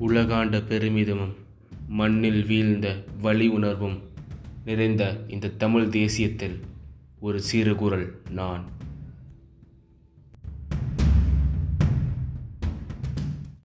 உலகாண்ட பெருமிதமும் மண்ணில் வீழ்ந்த வலி உணர்வும் நிறைந்த இந்த தமிழ் தேசியத்தில் ஒரு சிறு குரல் நான்.